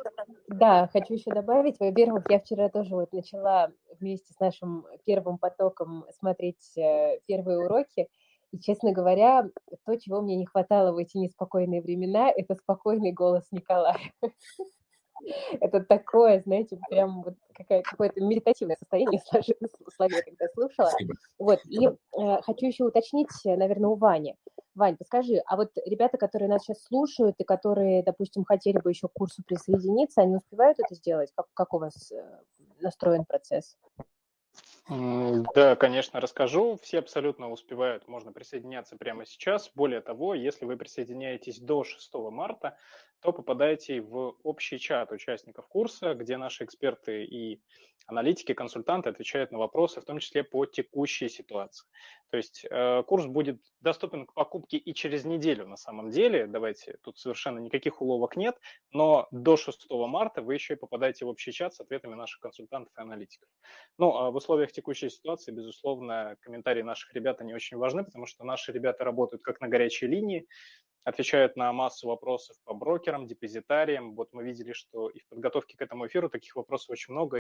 да, хочу еще добавить. Во-первых, я вчера тоже вот начала вместе с нашим первым потоком смотреть э, первые уроки. И, честно говоря, то, чего мне не хватало в эти неспокойные времена, это спокойный голос Николая. Это такое, знаете, прям вот какое-то медитативное состояние слове, когда слушала. Вот, и э, хочу еще уточнить, наверное, у Вани. Вань, подскажи, а вот ребята, которые нас сейчас слушают и которые, допустим, хотели бы еще к курсу присоединиться, они успевают это сделать? Как, как у вас э, настроен процесс? Да, конечно, расскажу. Все абсолютно успевают, можно присоединяться прямо сейчас. Более того, если вы присоединяетесь до 6 марта, то попадаете в общий чат участников курса, где наши эксперты и аналитики, консультанты отвечают на вопросы, в том числе по текущей ситуации. То есть э, курс будет доступен к покупке и через неделю на самом деле. Давайте, тут совершенно никаких уловок нет, но до 6 марта вы еще и попадаете в общий чат с ответами наших консультантов и аналитиков. Ну, а в условиях текущей ситуации, безусловно, комментарии наших ребят, они очень важны, потому что наши ребята работают как на горячей линии, отвечают на массу вопросов по брокерам, депозитариям. Вот мы видели, что и в подготовке к этому эфиру таких вопросов очень много,